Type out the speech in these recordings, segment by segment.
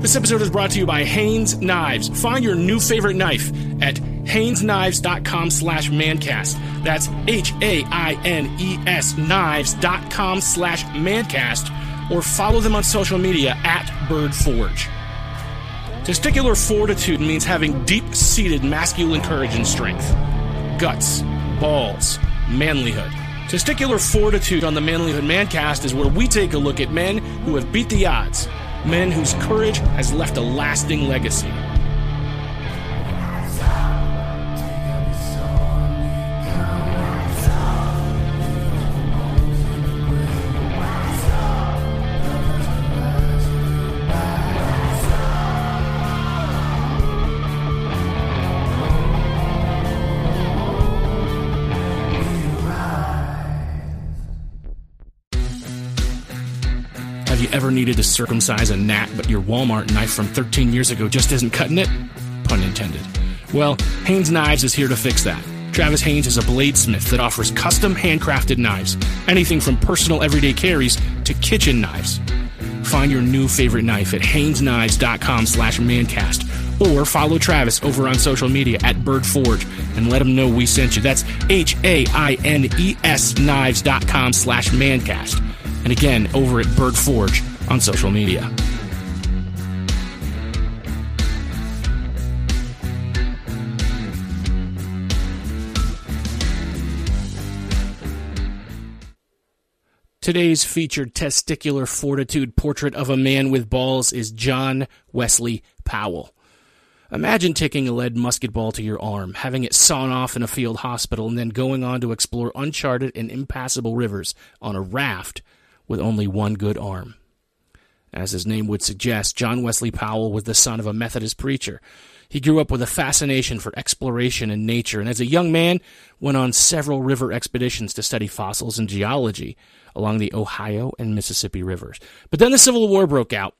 This episode is brought to you by Haines Knives. Find your new favorite knife at HainesKnives.com slash mancast. That's H-A-I-N-E-S knives.com slash mancast or follow them on social media at BirdForge. Testicular fortitude means having deep-seated masculine courage and strength. Guts, balls, manlyhood. Testicular fortitude on the Manlyhood Mancast is where we take a look at men who have beat the odds, men whose courage has left a lasting legacy. Have you ever needed to circumcise a gnat, but your Walmart knife from 13 years ago just isn't cutting it? Pun intended. Well, Haines Knives is here to fix that. Travis Haines is a bladesmith that offers custom handcrafted knives, anything from personal everyday carries to kitchen knives. Find your new favorite knife at HainesKnives.com slash mancast or follow Travis over on social media at BirdForge and let him know we sent you. That's H-A-I-N-E-S knives.com slash mancast. And again, over at Bird Forge on social media. Today's featured testicular fortitude portrait of a man with balls is John Wesley Powell. Imagine taking a lead musket ball to your arm, having it sawn off in a field hospital, and then going on to explore uncharted and impassable rivers on a raft with only one good arm. As his name would suggest, John Wesley Powell was the son of a Methodist preacher. He grew up with a fascination for exploration and nature, and as a young man, went on several river expeditions to study fossils and geology along the Ohio and Mississippi rivers. But then the Civil War broke out,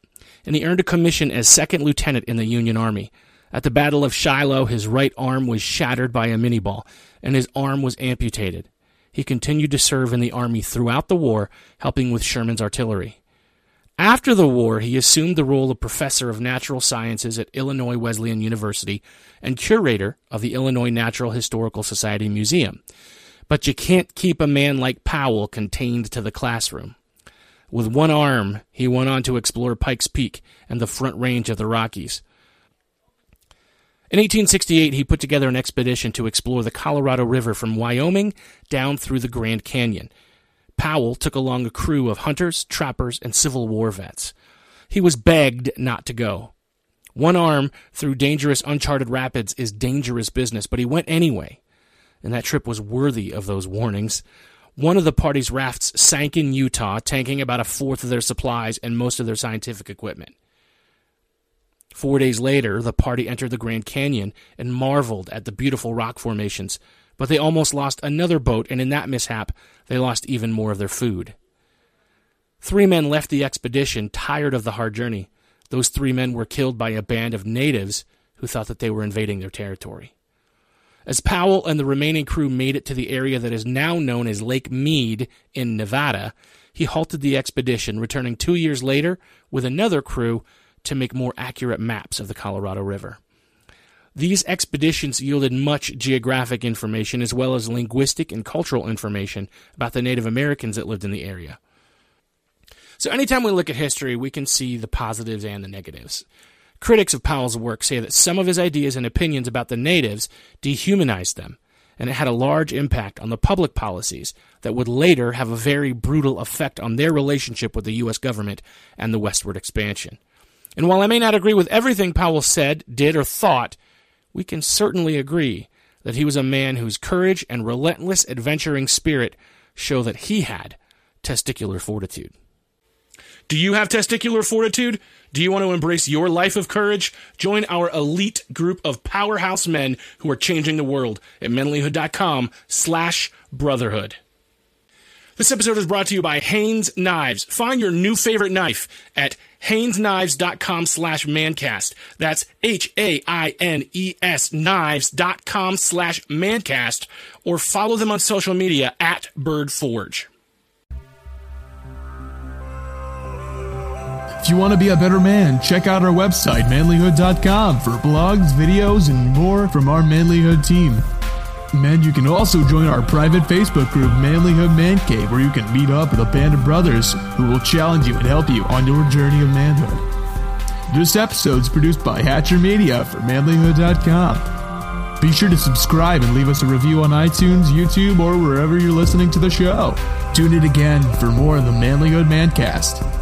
and he earned a commission as second lieutenant in the Union Army. At the Battle of Shiloh, his right arm was shattered by a minie ball, and his arm was amputated. He continued to serve in the Army throughout the war, helping with Sherman's artillery. After the war, he assumed the role of professor of natural sciences at Illinois Wesleyan University and curator of the Illinois Natural Historical Society Museum. But you can't keep a man like Powell contained to the classroom. With one arm, he went on to explore Pikes Peak and the Front Range of the Rockies. In 1868, he put together an expedition to explore the Colorado River from Wyoming down through the Grand Canyon. Powell took along a crew of hunters, trappers, and Civil War vets. He was begged not to go. One arm through dangerous, uncharted rapids is dangerous business, but he went anyway. And that trip was worthy of those warnings. One of the party's rafts sank in Utah, tanking about a fourth of their supplies and most of their scientific equipment. Four days later, the party entered the Grand Canyon and marveled at the beautiful rock formations, but they almost lost another boat, and in that mishap, they lost even more of their food. Three men left the expedition, tired of the hard journey. Those three men were killed by a band of natives who thought that they were invading their territory. As Powell and the remaining crew made it to the area that is now known as Lake Mead in Nevada, he halted the expedition, returning two years later with another crew to make more accurate maps of the Colorado River. These expeditions yielded much geographic information as well as linguistic and cultural information about the Native Americans that lived in the area. So, anytime we look at history, we can see the positives and the negatives. Critics of Powell's work say that some of his ideas and opinions about the natives dehumanized them, and it had a large impact on the public policies that would later have a very brutal effect on their relationship with the U.S. government and the westward expansion. And while I may not agree with everything Powell said, did, or thought, we can certainly agree that he was a man whose courage and relentless adventuring spirit show that he had testicular fortitude. Do you have testicular fortitude? Do you want to embrace your life of courage? Join our elite group of powerhouse men who are changing the world at manlyhood.com slash brotherhood. This episode is brought to you by Haines Knives. Find your new favorite knife at HainesKnives.com slash mancast. That's H-A-I-N-E-S knives.com slash mancast or follow them on social media at BirdForge. If you want to be a better man, check out our website, manlyhood.com, for blogs, videos, and more from our Manlyhood team. And you can also join our private Facebook group, Manlyhood Man Cave, where you can meet up with a band of brothers who will challenge you and help you on your journey of manhood. This episode is produced by Hatcher Media for manlyhood.com. Be sure to subscribe and leave us a review on iTunes, YouTube, or wherever you're listening to the show. Tune in again for more of the Manlyhood Mancast.